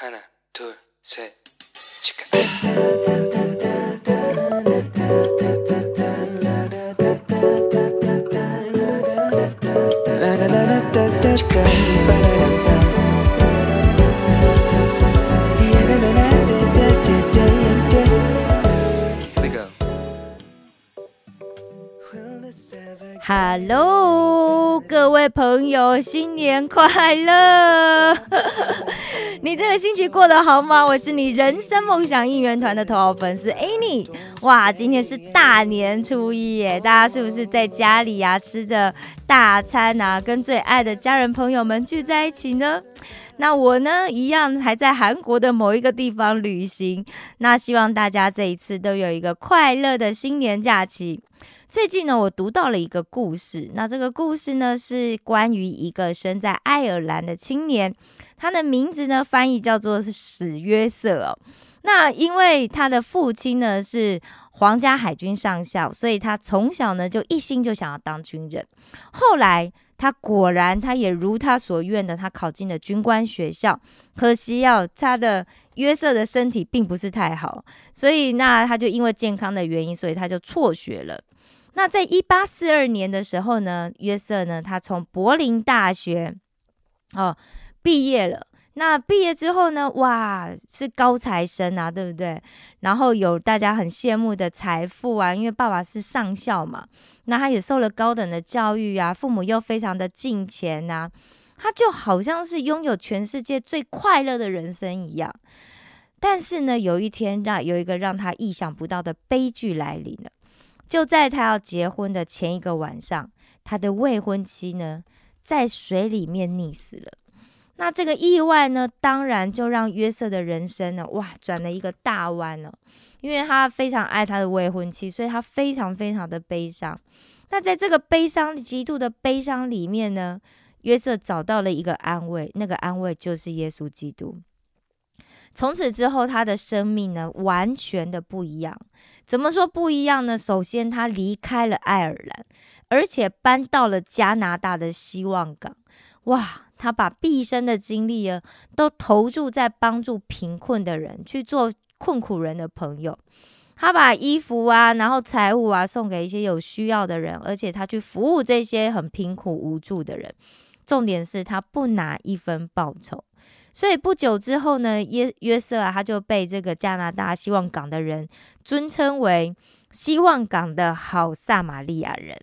하나, 둘, 셋, 치카. Here we go. Hello，各位朋友，新年快乐！ 你这个星期过得好吗？我是你人生梦想应援团的头号粉丝 Annie。哇，今天是大年初一耶，大家是不是在家里呀、吃着大餐啊，跟最爱的家人朋友们聚在一起呢？那我呢，一样还在韩国的某一个地方旅行。那希望大家这一次都有一个快乐的新年假期。最近呢，我读到了一个故事。那这个故事呢，是关于一个生在爱尔兰的青年，他的名字呢翻译叫做史约瑟哦。那因为他的父亲呢是皇家海军上校，所以他从小呢就一心就想要当军人。后来他果然他也如他所愿的，他考进了军官学校。可惜哦，他的约瑟的身体并不是太好，所以那他就因为健康的原因，所以他就辍学了。那在一八四二年的时候呢，约瑟呢，他从柏林大学哦毕业了。那毕业之后呢，哇，是高材生啊，对不对？然后有大家很羡慕的财富啊，因为爸爸是上校嘛，那他也受了高等的教育啊，父母又非常的敬钱呐、他就好像是拥有全世界最快乐的人生一样。但是呢，有一天让有一个让他意想不到的悲剧来临了。就在他要结婚的前一个晚上，他的未婚妻呢在水里面溺死了。那这个意外呢，当然就让约瑟的人生呢，哇，转了一个大弯了。因为他非常爱他的未婚妻，所以他非常非常的悲伤。那在这个悲伤、极度的悲伤里面呢，约瑟找到了一个安慰，那个安慰就是耶稣基督。从此之后，他的生命呢，完全的不一样。怎么说不一样呢？首先，他离开了爱尔兰，而且搬到了加拿大的希望港。哇，他把毕生的精力啊，都投注在帮助贫困的人，去做困苦人的朋友。他把衣服啊，然后财物啊，送给一些有需要的人，而且他去服务这些很贫苦无助的人。重点是他不拿一分报酬。所以不久之后呢，约约瑟啊，他就被这个加拿大希望港的人尊称为希望港的好撒玛利亚人。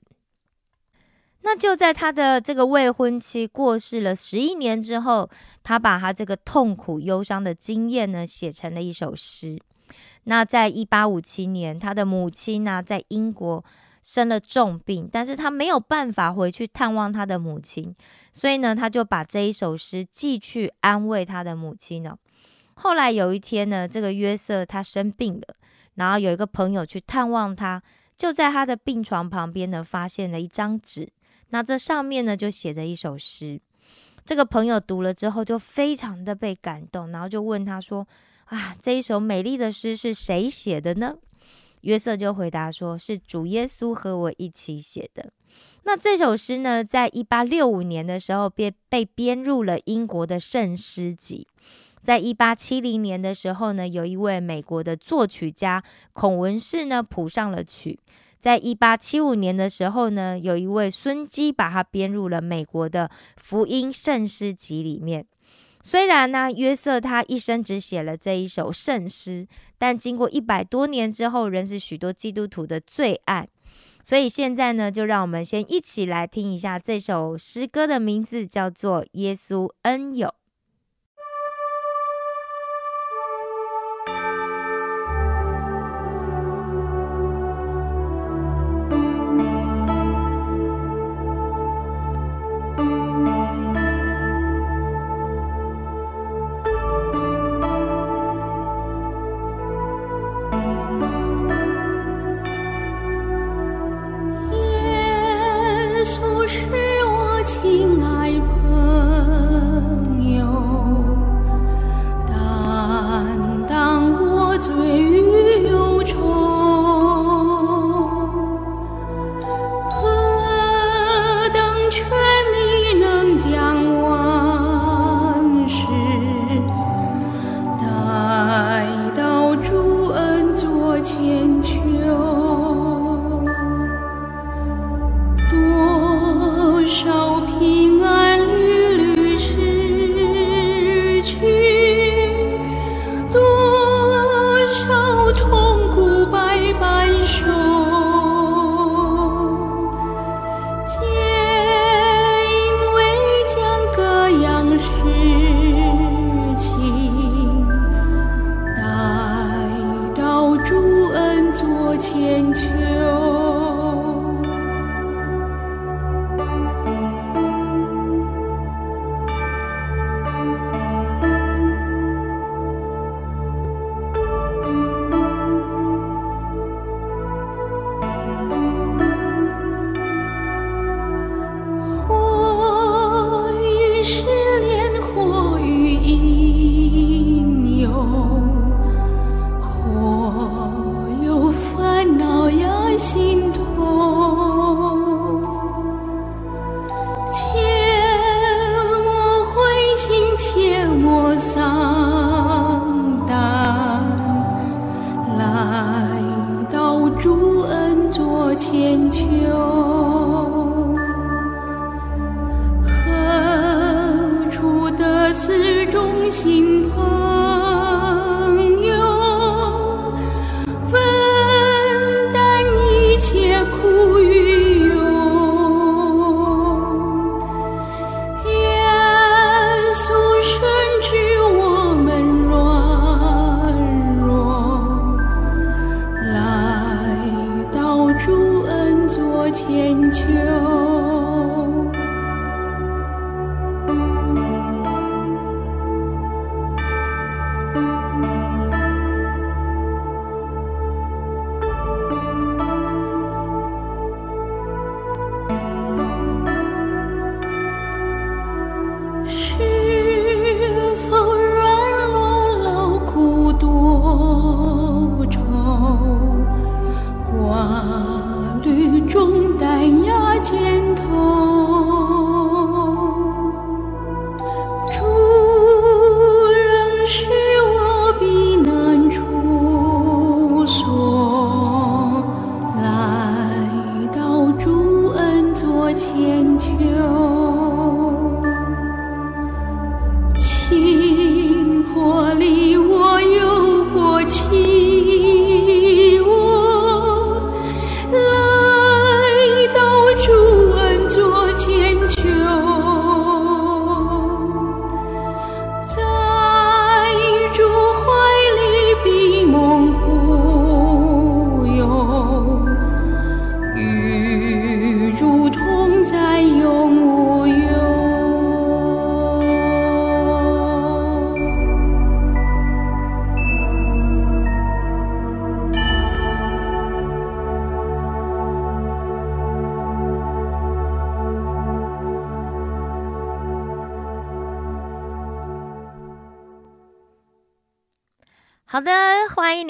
那就在他的这个未婚妻过世了十一年之后，他把他这个痛苦忧伤的经验呢，写成了一首诗。那在一八五七年，他的母亲呢，在英国生了重病，但是他没有办法回去探望他的母亲，所以呢，他就把这一首诗寄去安慰他的母亲哦。后来有一天呢，这个约瑟他生病了，然后有一个朋友去探望他，就在他的病床旁边呢，发现了一张纸，那这上面呢就写着一首诗。这个朋友读了之后就非常的被感动，然后就问他说：“啊，这一首美丽的诗是谁写的呢？”约瑟就回答说：“是主耶稣和我一起写的。”那这首诗呢，在一八六五年的时候被被编入了英国的圣诗集。在一八七零年的时候呢，有一位美国的作曲家孔文士呢谱上了曲。在一八七五年的时候呢，有一位孙基把它编入了美国的福音圣诗集里面。虽然呢，约瑟他一生只写了这一首圣诗，但经过一百多年之后，仍是许多基督徒的最爱。所以现在呢，就让我们先一起来听一下这首诗歌的名字，叫做《耶稣恩友》。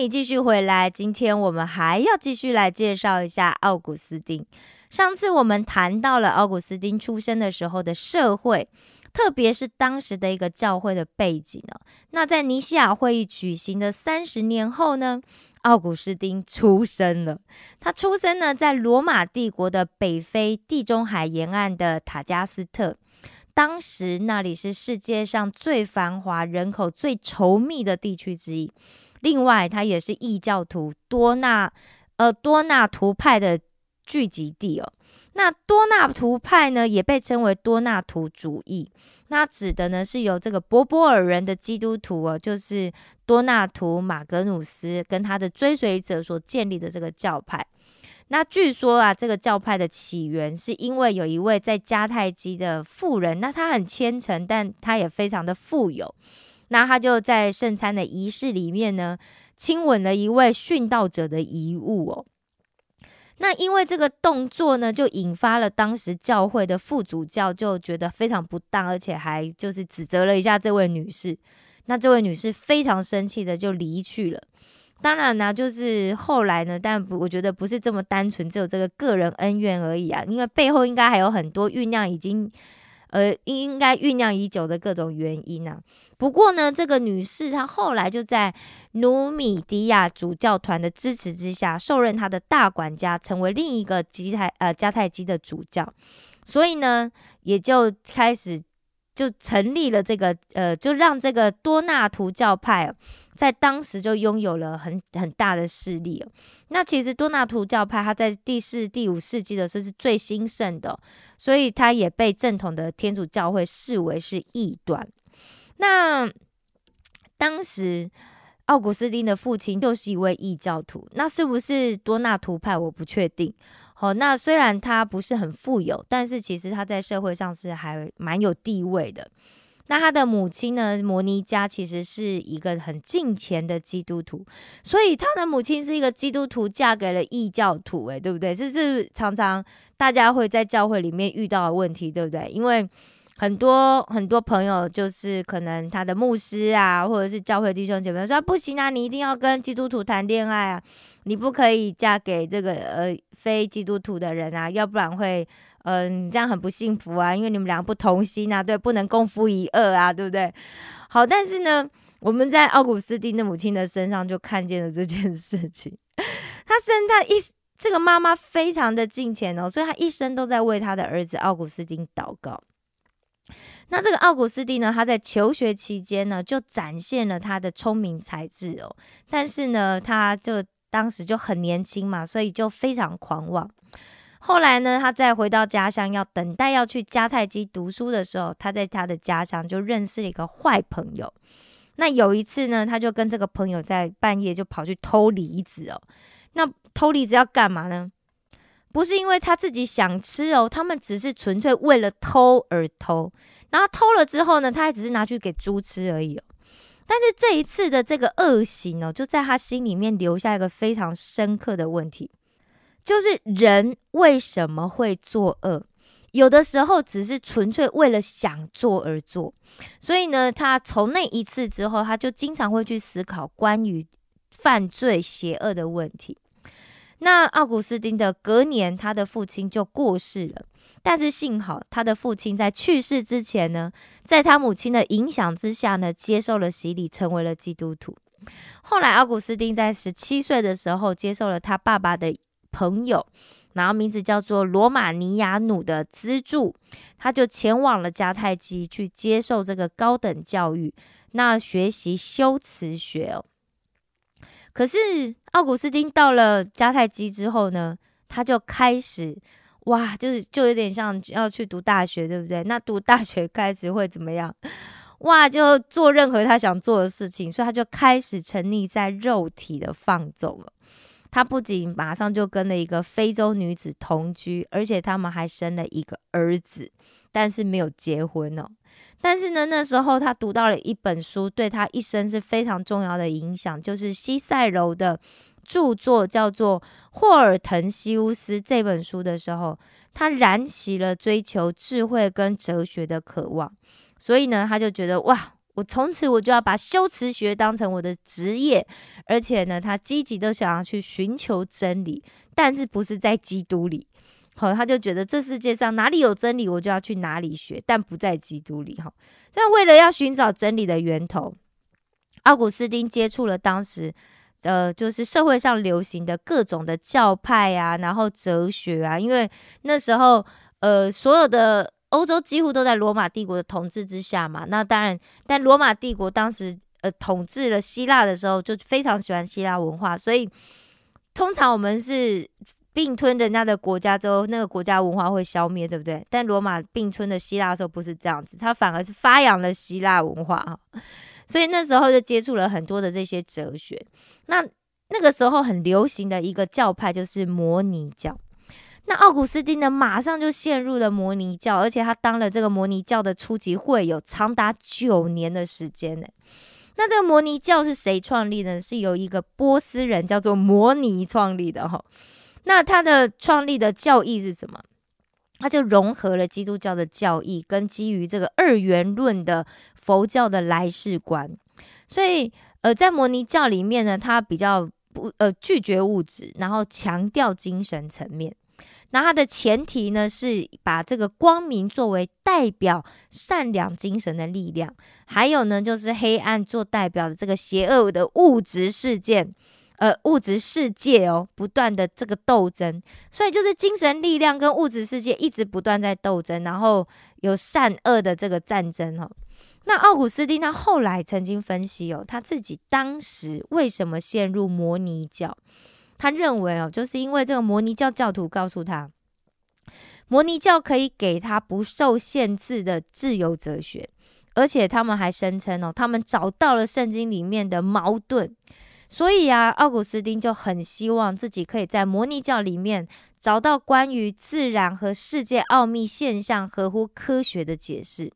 继续回来。今天我们还要继续来介绍一下奥古斯丁。上次我们谈到了奥古斯丁出生的时候的社会，特别是当时的一个教会的背景哦。那在尼西亚会议举行的三十年后呢，奥古斯丁出生了。他出生呢在罗马帝国的北非地中海沿岸的塔加斯特。当时那里是世界上最繁华、人口最稠密的地区之一。另外，它也是异教徒多纳呃多纳图派的聚集地哦。那多纳图派呢，也被称为多纳图主义。那指的呢，是由这个波波尔人的基督徒哦，就是多纳图马格努斯跟他的追随者所建立的这个教派。那据说啊，这个教派的起源是因为有一位在迦太基的富人，那他很虔诚，但他也非常的富有。那他就在圣餐的仪式里面呢，亲吻了一位殉道者的遗物哦。那因为这个动作呢，就引发了当时教会的副主教就觉得非常不当，而且还就是指责了一下这位女士。那这位女士非常生气的就离去了。当然呢，就是后来呢，但不，我觉得不是这么单纯，只有这个个人恩怨而已啊，因为背后应该还有很多酝酿，已经呃应该酝酿已久的各种原因啊。不过呢，这个女士她后来就在努米迪亚主教团的支持之下，受任她的大管家，成为另一个吉泰呃迦太基的主教，所以呢，也就开始就成立了这个呃，就让这个多纳图教派。在当时就拥有了很很大的势力。那其实多纳图教派，它在第四、第五世纪的时候是最兴盛的，所以它也被正统的天主教会视为是异端。那当时奥古斯丁的父亲就是一位异教徒，那是不是多纳图派？我不确定。好，那虽然他不是很富有，但是其实他在社会上是还蛮有地位的。那他的母亲呢？摩尼加其实是一个很敬虔的基督徒，所以他的母亲是一个基督徒，嫁给了异教徒，诶，对不对？这是常常大家会在教会里面遇到的问题，对不对？因为很多很多朋友就是可能他的牧师啊，或者是教会弟兄姐妹说不行啊，你一定要跟基督徒谈恋爱啊，你不可以嫁给这个呃非基督徒的人啊，要不然会。嗯，你这样很不幸福啊，因为你们两个不同心啊，对，不能共夫一二啊，对不对？好，但是呢，我们在奥古斯丁的母亲的身上就看见了这件事情。他生他一这个妈妈非常的敬虔哦，所以她一生都在为他的儿子奥古斯丁祷告。那这个奥古斯丁呢，他在求学期间呢，就展现了他的聪明才智哦，但是呢，他就当时就很年轻嘛，所以就非常狂妄。后来呢，他再回到家乡，要等待要去迦太基读书的时候，他在他的家乡就认识了一个坏朋友。那有一次呢，他就跟这个朋友在半夜就跑去偷梨子哦。那偷梨子要干嘛呢？不是因为他自己想吃哦，他们只是纯粹为了偷而偷。然后偷了之后呢，他还只是拿去给猪吃而已哦。但是这一次的这个恶行哦，就在他心里面留下一个非常深刻的问题，就是人为什么会作恶？有的时候只是纯粹为了想做而做。所以呢，他从那一次之后，他就经常会去思考关于犯罪邪恶的问题。那奥古斯丁的隔年，他的父亲就过世了。但是幸好，他的父亲在去世之前呢，在他母亲的影响之下呢，接受了洗礼，成为了基督徒。后来，奥古斯丁在十七岁的时候，接受了他爸爸的朋友，然后名字叫做罗马尼亚努的资助，他就前往了迦太基去接受这个高等教育，那学习修辞学哦。可是，奥古斯丁到了迦太基之后呢，他就开始。哇，就是就有点像要去读大学，对不对？那读大学开始会怎么样？哇，就做任何他想做的事情，所以他就开始沉溺在肉体的放纵了。他不仅马上就跟了一个非洲女子同居，而且他们还生了一个儿子，但是没有结婚哦。但是呢，那时候他读到了一本书，对他一生是非常重要的影响，就是西塞柔的。著作叫做《霍尔滕西乌斯》这本书的时候，他燃起了追求智慧跟哲学的渴望，所以呢，他就觉得哇，我从此我就要把修辞学当成我的职业，而且呢，他积极的想要去寻求真理，但是不是在基督里，好，他就觉得这世界上哪里有真理，我就要去哪里学，但不在基督里，哈。所以为了要寻找真理的源头，奥古斯丁接触了当时。呃，就是社会上流行的各种的教派啊，然后哲学啊，因为那时候呃，所有的欧洲几乎都在罗马帝国的统治之下嘛。那当然，但罗马帝国当时呃统治了希腊的时候，就非常喜欢希腊文化，所以通常我们是并吞人家的国家之后，那个国家文化会消灭，对不对？但罗马并吞的希腊的时候不是这样子，它反而是发扬了希腊文化哈。所以那时候就接触了很多的这些哲学。那那个时候很流行的一个教派就是摩尼教。那奥古斯丁呢，马上就陷入了摩尼教，而且他当了这个摩尼教的初级会有，长达九年的时间呢。那这个摩尼教是谁创立的？是由一个波斯人叫做摩尼创立的哈。那他的创立的教义是什么？他就融合了基督教的教义跟基于这个二元论的。佛教的来世观，所以呃，在摩尼教里面呢，他比较不呃拒绝物质，然后强调精神层面。那它的前提呢，是把这个光明作为代表善良精神的力量，还有呢，就是黑暗做代表的这个邪恶的物质事件，呃，物质世界哦，不断的这个斗争。所以就是精神力量跟物质世界一直不断在斗争，然后有善恶的这个战争哦。那奥古斯丁他后来曾经分析哦，他自己当时为什么陷入摩尼教？他认为哦，就是因为这个摩尼教教徒告诉他，摩尼教可以给他不受限制的自由哲学，而且他们还声称哦，他们找到了圣经里面的矛盾，所以啊，奥古斯丁就很希望自己可以在摩尼教里面找到关于自然和世界奥秘现象合乎科学的解释。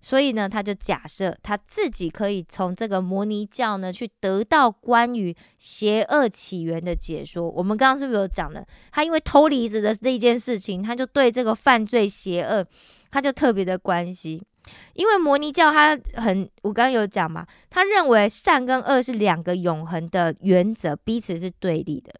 所以呢，他就假设他自己可以从这个摩尼教呢，去得到关于邪恶起源的解说。我们刚刚是不是有讲了？他因为偷梨子的那件事情，他就对这个犯罪邪恶，他就特别的关心。因为摩尼教他很，我刚刚有讲嘛，他认为善跟恶是两个永恒的原则，彼此是对立的。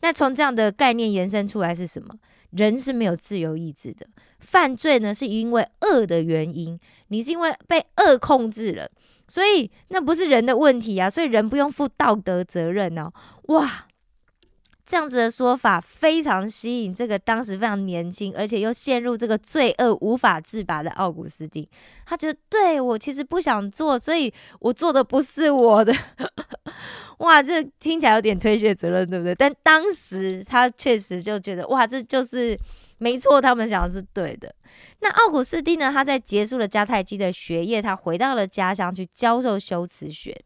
那从这样的概念延伸出来是什么？人是没有自由意志的，犯罪呢是因为恶的原因，你是因为被恶控制了，所以那不是人的问题啊，所以人不用负道德责任哦。哇，这样子的说法非常吸引这个当时非常年轻，而且又陷入这个罪恶无法自拔的奥古斯丁，他觉得对我其实不想做，所以我做的不是我的。哇，这听起来有点推卸责任，对不对？但当时他确实就觉得，哇，这就是没错，他们想的是对的。那奥古斯丁呢？他在结束了迦太基的学业，他回到了家乡去教授修辞学。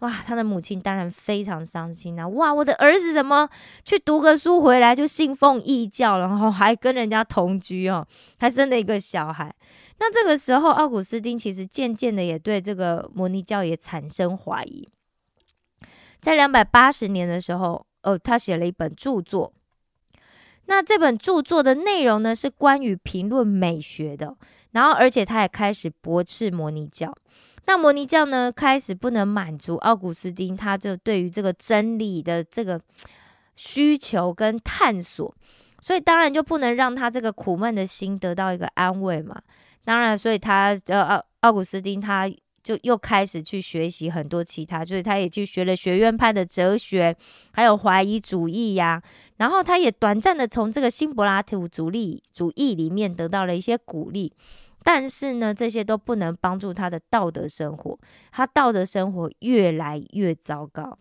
哇，他的母亲当然非常伤心啊！哇，我的儿子怎么去读个书回来就信奉异教，然后还跟人家同居哦，还生了一个小孩。那这个时候，奥古斯丁其实渐渐的也对这个摩尼教也产生怀疑。在两百八十年的时候，哦，他写了一本著作。那这本著作的内容呢，是关于评论美学的。然后，而且他也开始驳斥摩尼教。那摩尼教呢，开始不能满足奥古斯丁，他就对于这个真理的这个需求跟探索，所以当然就不能让他这个苦闷的心得到一个安慰嘛。当然，所以他呃奥奥古斯丁他就又开始去学习很多其他，所以他也去学了学院派的哲学，还有怀疑主义呀。然后他也短暂的从这个新柏拉图主义主义里面得到了一些鼓励，但是呢，这些都不能帮助他的道德生活，他道德生活越来越糟糕。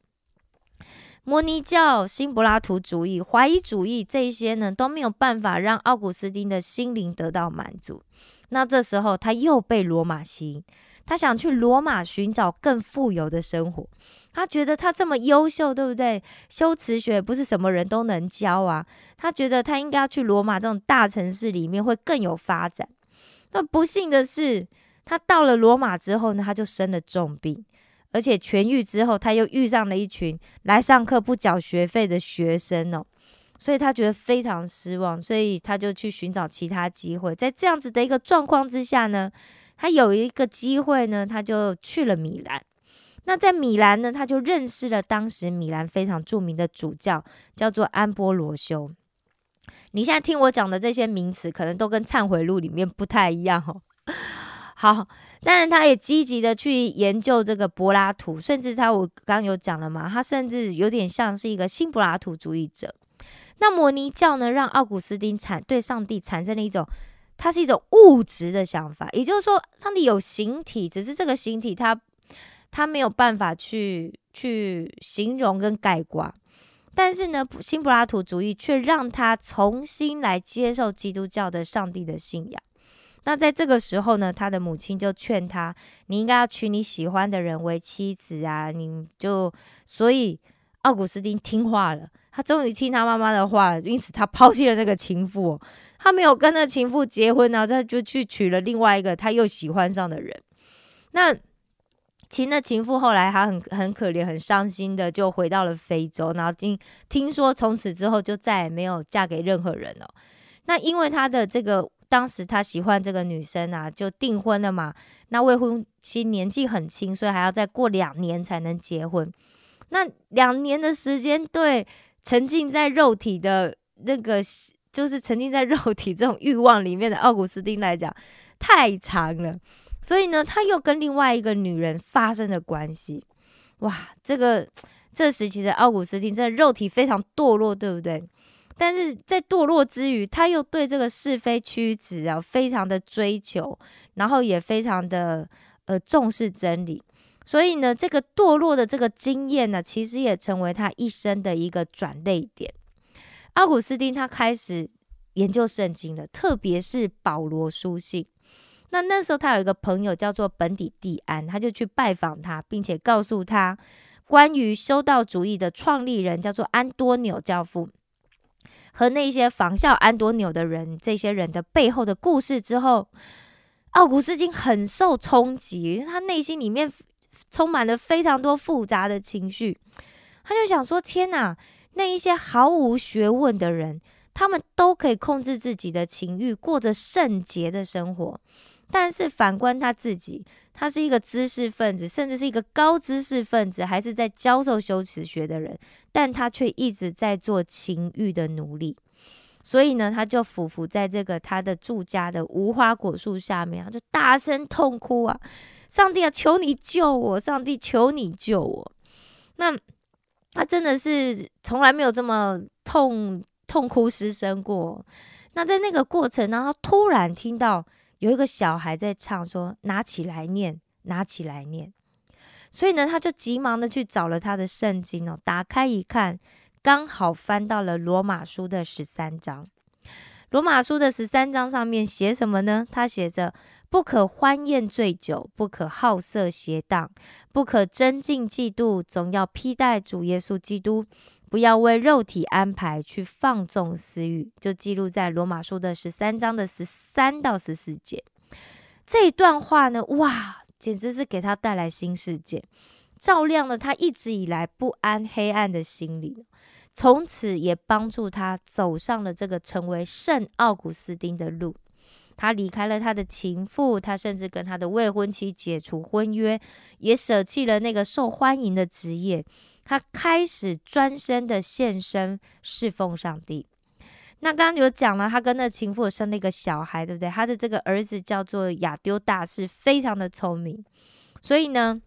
摩尼教、新柏拉图主义、怀疑主义这些呢都没有办法让奥古斯丁的心灵得到满足。那这时候他又被罗马吸引，他想去罗马寻找更富有的生活。他觉得他这么优秀，对不对？修辞学不是什么人都能教啊。他觉得他应该要去罗马这种大城市里面会更有发展。那不幸的是，他到了罗马之后呢，他就生了重病，而且痊愈之后，他又遇上了一群来上课不缴学费的学生哦。所以他觉得非常失望，所以他就去寻找其他机会。在这样子的一个状况之下呢，他有一个机会呢，他就去了米兰。那在米兰呢，他就认识了当时米兰非常著名的主教，叫做安波罗修。你现在听我讲的这些名词，可能都跟《忏悔录》里面不太一样哦。好，当然他也积极的去研究这个柏拉图，甚至他我刚刚有讲了嘛，他甚至有点像是一个新柏拉图主义者。那摩尼教呢，让奥古斯丁产对上帝产生了一种，它是一种物质的想法，也就是说，上帝有形体，只是这个形体他他没有办法去去形容跟概括。但是呢，新柏拉图主义却让他重新来接受基督教的上帝的信仰。那在这个时候呢，他的母亲就劝他，你应该要娶你喜欢的人为妻子啊，你就所以奥古斯丁听话了。他终于听他妈妈的话，因此他抛弃了那个情妇，他没有跟那情妇结婚呢，他就去娶了另外一个他又喜欢上的人。那其那情妇后来他很很可怜、很伤心的就回到了非洲，然后听听说从此之后就再也没有嫁给任何人了。那因为他的这个当时他喜欢这个女生啊，就订婚了嘛。那未婚妻年纪很轻，所以还要再过两年才能结婚。那两年的时间对。沉浸在肉体的那个，就是沉浸在肉体这种欲望里面的奥古斯丁来讲，太长了。所以呢，他又跟另外一个女人发生了关系。哇，这个这时期的奥古斯丁，真的肉体非常堕落，对不对？但是在堕落之余，他又对这个是非曲直啊，非常的追求，然后也非常的呃重视真理。所以呢，这个堕落的这个经验呢，其实也成为他一生的一个转泪点。奥古斯丁他开始研究圣经了，特别是保罗书信。那那时候他有一个朋友叫做本底蒂安，他就去拜访他，并且告诉他关于修道主义的创立人叫做安多纽教父和那些仿效安多纽的人，这些人的背后的故事之后，奥古斯丁很受冲击，他内心里面。充满了非常多复杂的情绪，他就想说：“天哪，那一些毫无学问的人，他们都可以控制自己的情欲，过着圣洁的生活。但是反观他自己，他是一个知识分子，甚至是一个高知识分子，还是在教授修辞学的人，但他却一直在做情欲的奴隶。所以呢，他就俯伏在这个他的住家的无花果树下面，就大声痛哭啊！”上帝啊，求你救我！上帝，求你救我！那他真的是从来没有这么痛痛哭失声过。那在那个过程呢，他突然听到有一个小孩在唱，说：“拿起来念，拿起来念。”所以呢，他就急忙的去找了他的圣经哦，打开一看，刚好翻到了罗马书的十三章。罗马书的十三章上面写什么呢？他写着：不可欢宴醉酒，不可好色邪荡，不可争竞嫉妒，总要披戴主耶稣基督。不要为肉体安排去放纵私欲，就记录在罗马书的十三章的十三到十四节。这一段话呢，哇，简直是给他带来新世界，照亮了他一直以来不安黑暗的心灵，从此也帮助他走上了这个成为圣奥古斯丁的路。他离开了他的情妇，他甚至跟他的未婚妻解除婚约，也舍弃了那个受欢迎的职业。他开始专身的献身侍奉上帝。那刚刚有讲了，他跟那情妇生了一个小孩，对不对？他的这个儿子叫做亚丢大士，非常的聪明。所以呢，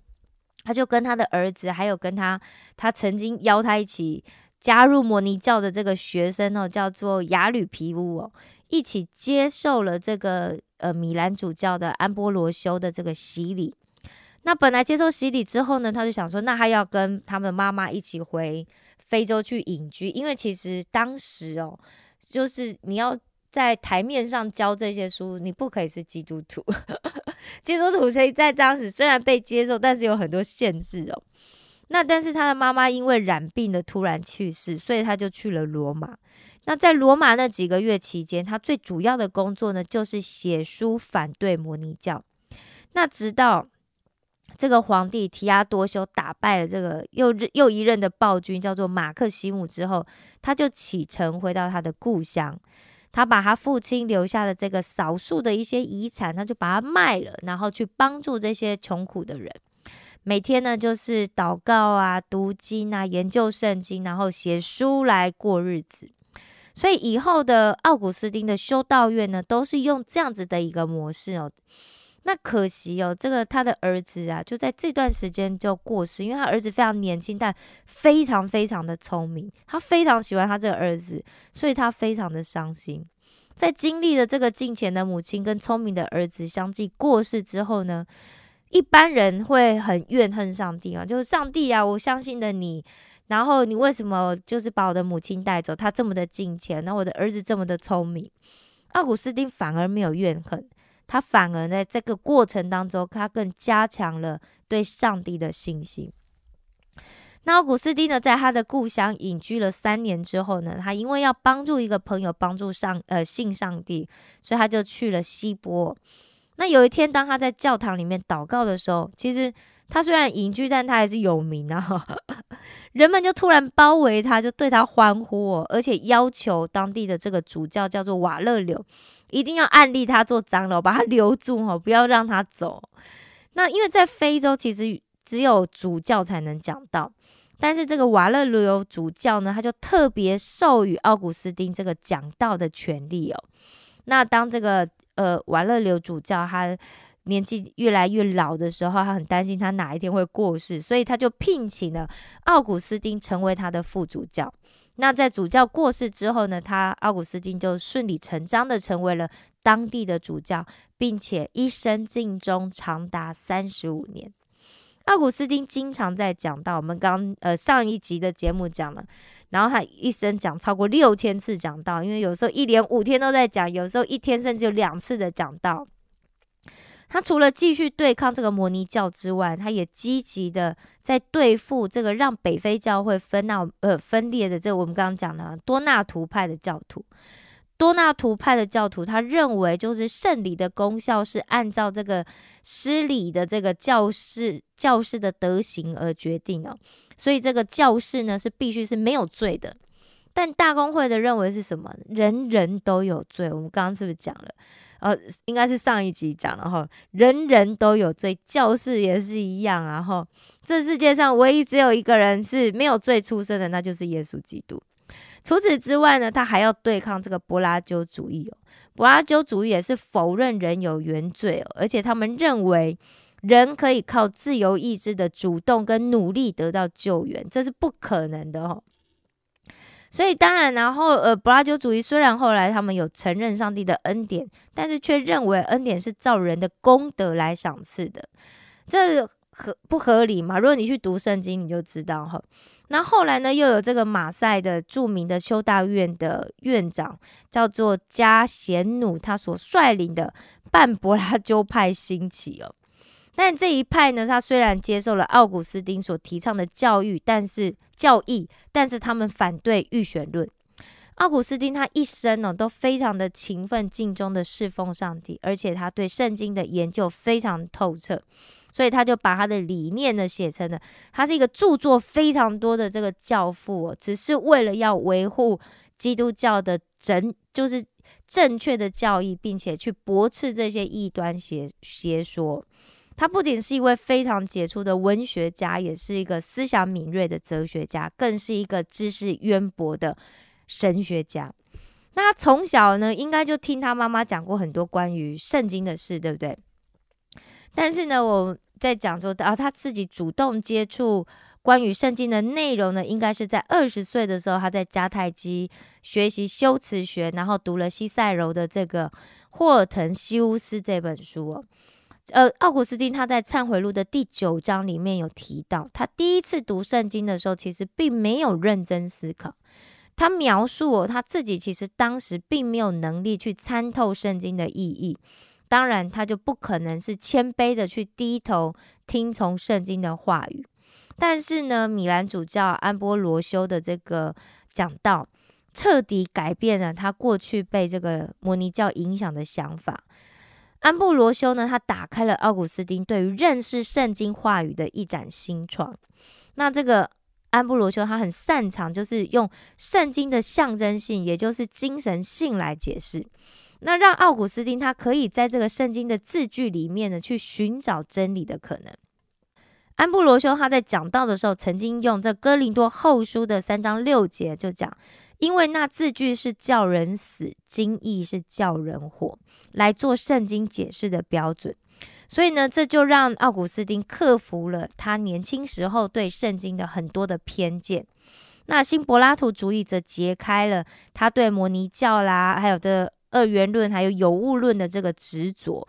他就跟他的儿子，还有跟他他曾经邀他一起加入摩尼教的这个学生哦，叫做雅吕皮乌哦，一起接受了这个呃米兰主教的安波罗修的这个洗礼。那本来接受洗礼之后呢，他就想说，那他要跟他们妈妈一起回非洲去隐居，因为其实当时哦，就是你要在台面上教这些书，你不可以是基督徒。基督徒所以在当时虽然被接受，但是有很多限制哦。那但是他的妈妈因为染病的突然去世，所以他就去了罗马。那在罗马那几个月期间，他最主要的工作呢，就是写书反对摩尼教。那直到这个皇帝提阿多修打败了这个又又一任的暴君，叫做马克西姆之后，他就启程回到他的故乡。他把他父亲留下的这个少数的一些遗产，他就把它卖了，然后去帮助这些穷苦的人。每天呢，就是祷告啊、读经啊、研究圣经，然后写书来过日子。所以以后的奥古斯丁的修道院呢，都是用这样子的一个模式哦。那可惜哦，这个他的儿子啊，就在这段时间就过世，因为他儿子非常年轻，但非常非常的聪明，他非常喜欢他这个儿子，所以他非常的伤心。在经历了这个金钱的母亲跟聪明的儿子相继过世之后呢，一般人会很怨恨上帝啊，就是上帝啊，我相信了你，然后你为什么就是把我的母亲带走？他这么的金钱，那我的儿子这么的聪明，奥古斯丁反而没有怨恨。他反而在这个过程当中，他更加强了对上帝的信心。那奥古斯丁呢，在他的故乡隐居了三年之后呢，他因为要帮助一个朋友，帮助上呃信上帝，所以他就去了西波。那有一天，当他在教堂里面祷告的时候，其实他虽然隐居，但他还是有名啊。人们就突然包围他，就对他欢呼哦，而且要求当地的这个主教叫做瓦勒柳。一定要暗立他做长老，把他留住哈，不要让他走。那因为在非洲，其实只有主教才能讲道，但是这个瓦勒留主教呢，他就特别授予奥古斯丁这个讲道的权利哦。那当这个呃瓦勒留主教他年纪越来越老的时候，他很担心他哪一天会过世，所以他就聘请了奥古斯丁成为他的副主教。那在主教过世之后呢，他奥古斯丁就顺理成章的成为了当地的主教，并且一生尽忠长达三十五年。奥古斯丁经常在讲到，我们刚呃上一集的节目讲了，然后他一生讲超过六千次讲道，因为有时候一连五天都在讲，有时候一天甚至有两次的讲道。他除了继续对抗这个摩尼教之外，他也积极的在对付这个让北非教会分闹呃分裂的这个我们刚刚讲的多纳图派的教徒。多纳图派的教徒他认为，就是圣礼的功效是按照这个施礼的这个教士教士的德行而决定的，所以这个教士呢是必须是没有罪的。但大公会的认为是什么？人人都有罪。我们刚刚是不是讲了？呃，应该是上一集讲了哈，人人都有罪，教士也是一样啊哈。这世界上唯一只有一个人是没有罪出生的，那就是耶稣基督。除此之外呢，他还要对抗这个柏拉修主义哦。柏拉修主义也是否认人有原罪哦，而且他们认为人可以靠自由意志的主动跟努力得到救援，这是不可能的哦。所以当然，然后呃，柏拉修主义虽然后来他们有承认上帝的恩典，但是却认为恩典是照人的功德来赏赐的。这合不合理嘛？如果你去读圣经，你就知道哈。那后来呢，又有这个马赛的著名的修道院的院长，叫做加贤努，他所率领的半柏拉鸠派兴起哦。但这一派呢，他虽然接受了奥古斯丁所提倡的教育，但是教义，但是他们反对预选论。奥古斯丁他一生呢都非常的勤奋尽忠的侍奉上帝，而且他对圣经的研究非常透彻，所以他就把他的理念呢写成了，他是一个著作非常多的这个教父哦，只是为了要维护基督教的整就是正确的教义，并且去驳斥这些异端邪邪说。他不仅是一位非常杰出的文学家，也是一个思想敏锐的哲学家，更是一个知识渊博的。神学家，那他从小呢，应该就听他妈妈讲过很多关于圣经的事，对不对？但是呢，我在讲说，啊，他自己主动接触关于圣经的内容呢，应该是在二十岁的时候，他在迦太基学习修辞学，然后读了西塞柔的这个《霍尔滕西乌斯》这本书哦。呃，奥古斯丁他在《忏悔录》的第九章里面有提到，他第一次读圣经的时候，其实并没有认真思考。他描述哦，他自己其实当时并没有能力去参透圣经的意义，当然他就不可能是谦卑的去低头听从圣经的话语。但是呢，米兰主教安波罗修的这个讲道，彻底改变了他过去被这个摩尼教影响的想法。安布罗修呢，他打开了奥古斯丁对于认识圣经话语的一盏新窗。那这个。安布罗修他很擅长，就是用圣经的象征性，也就是精神性来解释，那让奥古斯丁他可以在这个圣经的字句里面呢，去寻找真理的可能。安布罗修他在讲道的时候，曾经用这哥林多后书的三章六节就讲，因为那字句是叫人死，经义是叫人活，来做圣经解释的标准。所以呢，这就让奥古斯丁克服了他年轻时候对圣经的很多的偏见。那新柏拉图主义则揭开了他对摩尼教啦，还有的二元论，还有有物论的这个执着。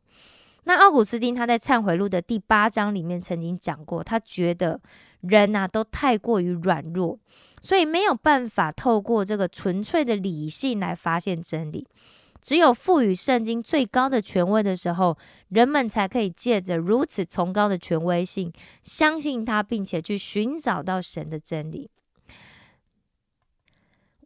那奥古斯丁他在《忏悔录》的第八章里面曾经讲过，他觉得人呐都太过于软弱，所以没有办法透过这个纯粹的理性来发现真理。只有赋予圣经最高的权威的时候，人们才可以借着如此崇高的权威性，相信他，并且去寻找到神的真理。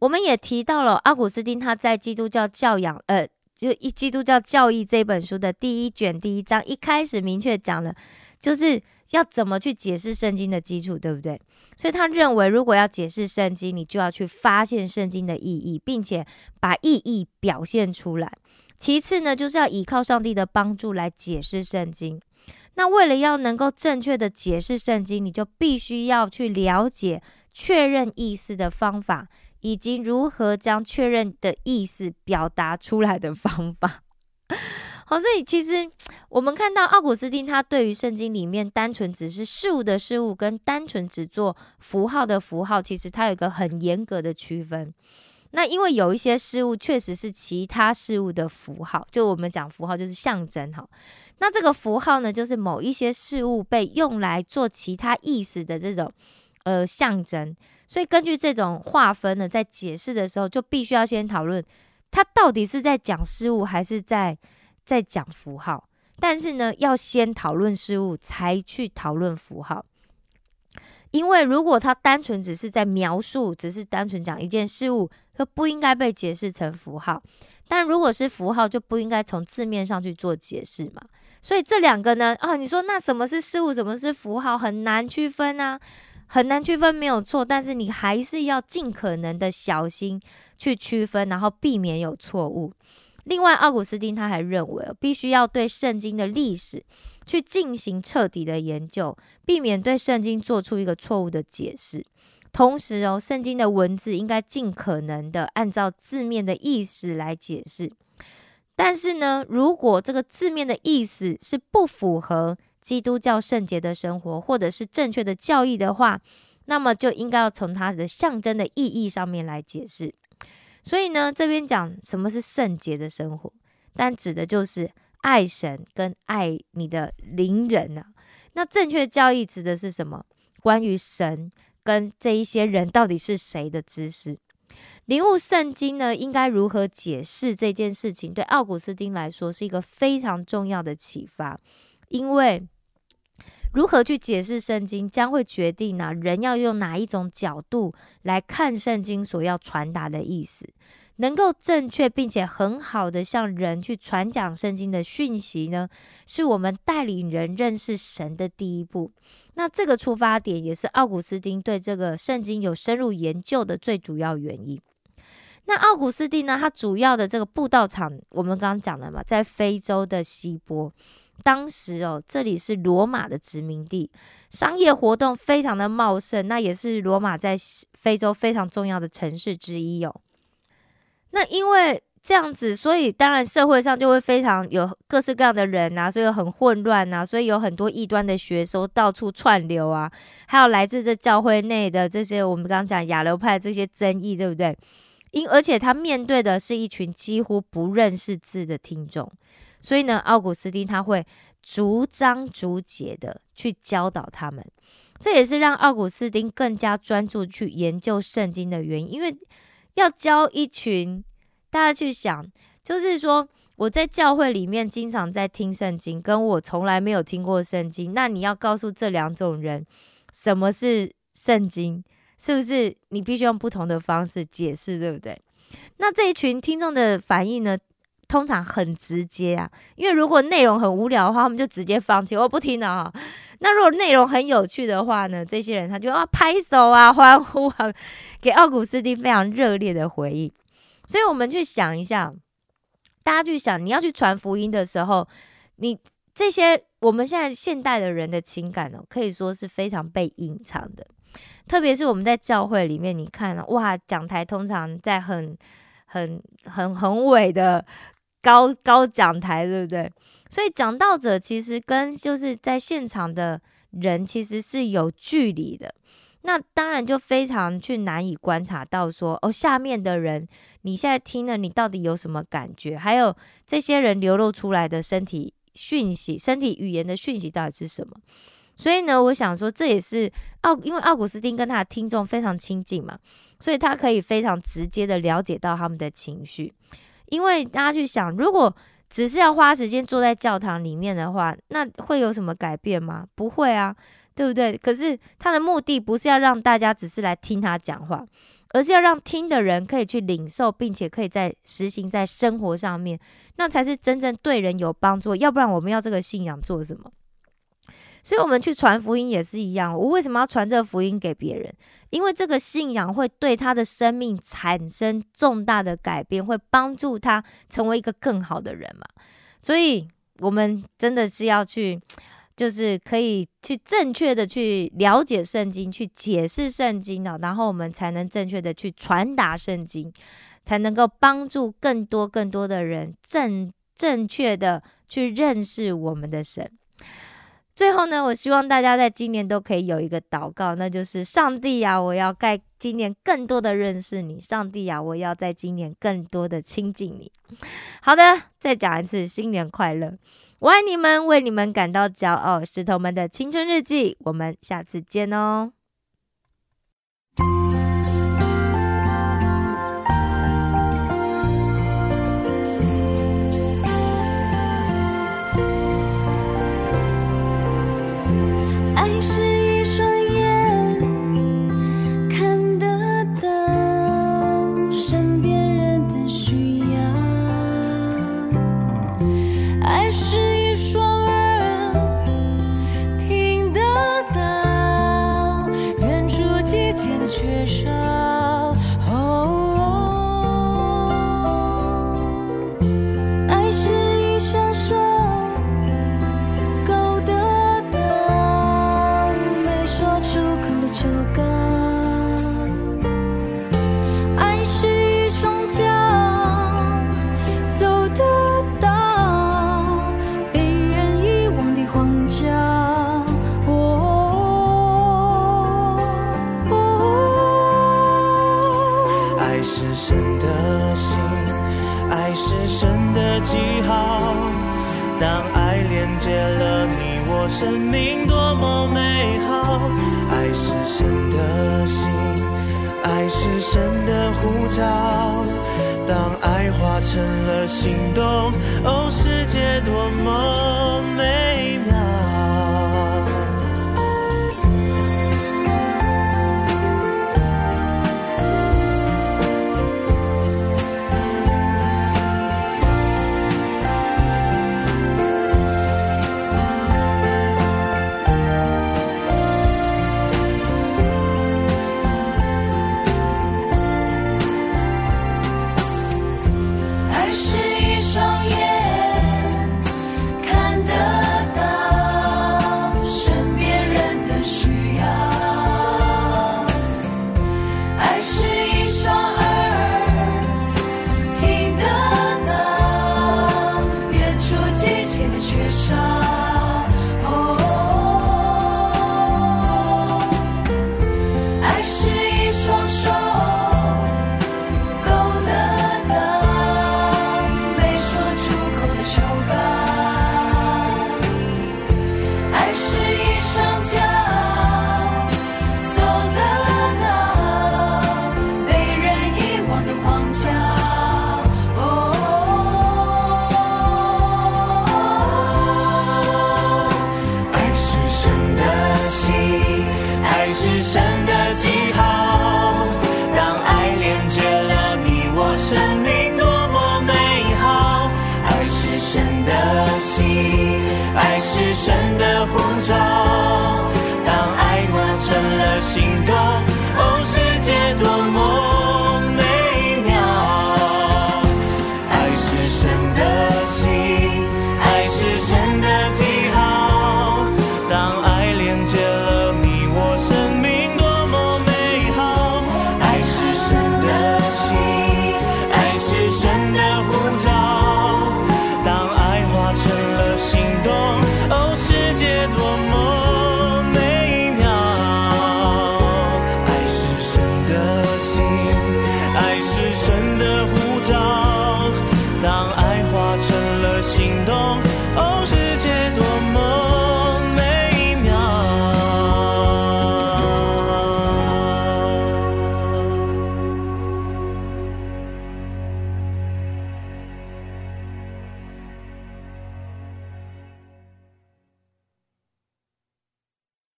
我们也提到了阿古斯丁，他在《基督教教养》呃，就《一基督教教义》这本书的第一卷第一章一开始明确讲了，就是。要怎么去解释圣经的基础，对不对？所以他认为，如果要解释圣经，你就要去发现圣经的意义，并且把意义表现出来。其次呢，就是要依靠上帝的帮助来解释圣经。那为了要能够正确的解释圣经，你就必须要去了解确认意思的方法，以及如何将确认的意思表达出来的方法。好，所以其实我们看到奥古斯丁，他对于圣经里面单纯只是事物的事物，跟单纯只做符号的符号，其实他有一个很严格的区分。那因为有一些事物确实是其他事物的符号，就我们讲符号就是象征哈。那这个符号呢，就是某一些事物被用来做其他意思的这种呃象征。所以根据这种划分呢，在解释的时候，就必须要先讨论它到底是在讲事物还是在。在讲符号，但是呢，要先讨论事物，才去讨论符号。因为如果他单纯只是在描述，只是单纯讲一件事物，就不应该被解释成符号。但如果是符号，就不应该从字面上去做解释嘛。所以这两个呢，哦，你说那什么是事物，什么是符号，很难区分啊，很难区分，没有错。但是你还是要尽可能的小心去区分，然后避免有错误。另外，奥古斯丁他还认为，必须要对圣经的历史去进行彻底的研究，避免对圣经做出一个错误的解释。同时哦，圣经的文字应该尽可能的按照字面的意思来解释。但是呢，如果这个字面的意思是不符合基督教圣洁的生活，或者是正确的教义的话，那么就应该要从它的象征的意义上面来解释。所以呢，这边讲什么是圣洁的生活，但指的就是爱神跟爱你的邻人呐。那正确教义指的是什么？关于神跟这一些人到底是谁的知识。领悟圣经呢，应该如何解释这件事情？对奥古斯丁来说是一个非常重要的启发，因为如何去解释圣经，将会决定呢人要用哪一种角度来看圣经所要传达的意思。能够正确并且很好的向人去传讲圣经的讯息呢，是我们带领人认识神的第一步。那这个出发点也是奥古斯丁对这个圣经有深入研究的最主要原因。那奥古斯丁呢，他主要的这个布道场，我们刚刚讲了嘛，在非洲的西波，当时哦，这里是罗马的殖民地，商业活动非常的茂盛，那也是罗马在非洲非常重要的城市之一哦。那因为这样子，所以当然社会上就会非常有各式各样的人啊，所以很混乱啊，所以有很多异端的学说到处串流啊，还有来自这教会内的这些我们刚刚讲亚流派这些争议，对不对？因而且他面对的是一群几乎不认识字的听众，所以呢，奥古斯丁他会逐章逐节的去教导他们，这也是让奥古斯丁更加专注去研究圣经的原因，因为。要教一群大家去想，就是说我在教会里面经常在听圣经，跟我从来没有听过圣经。那你要告诉这两种人什么是圣经，是不是？你必须用不同的方式解释，对不对？那这一群听众的反应呢，通常很直接啊，因为如果内容很无聊的话，他们就直接放弃，我不听了啊。那如果内容很有趣的话呢？这些人他就要拍手啊、欢呼啊，给奥古斯丁非常热烈的回应。所以，我们去想一下，大家去想，你要去传福音的时候，你这些我们现在现代的人的情感哦，可以说是非常被隐藏的。特别是我们在教会里面，你看哇，讲台通常在很、很、很宏伟的高高讲台，对不对？所以讲道者其实跟就是在现场的人其实是有距离的，那当然就非常去难以观察到说哦，下面的人你现在听了你到底有什么感觉？还有这些人流露出来的身体讯息、身体语言的讯息到底是什么？所以呢，我想说这也是奥，因为奥古斯丁跟他的听众非常亲近嘛，所以他可以非常直接的了解到他们的情绪。因为大家去想，如果只是要花时间坐在教堂里面的话，那会有什么改变吗？不会啊，对不对？可是他的目的不是要让大家只是来听他讲话，而是要让听的人可以去领受，并且可以在实行在生活上面，那才是真正对人有帮助。要不然我们要这个信仰做什么？所以，我们去传福音也是一样。我为什么要传这个福音给别人？因为这个信仰会对他的生命产生重大的改变，会帮助他成为一个更好的人嘛。所以，我们真的是要去，就是可以去正确的去了解圣经，去解释圣经的，然后我们才能正确的去传达圣经，才能够帮助更多更多的人正正确的去认识我们的神。最后呢，我希望大家在今年都可以有一个祷告，那就是上帝呀，我要在今年更多的认识你，上帝呀，我要在今年更多的亲近你。好的，再讲一次，新年快乐！我爱你们，为你们感到骄傲，石头们的青春日记，我们下次见哦。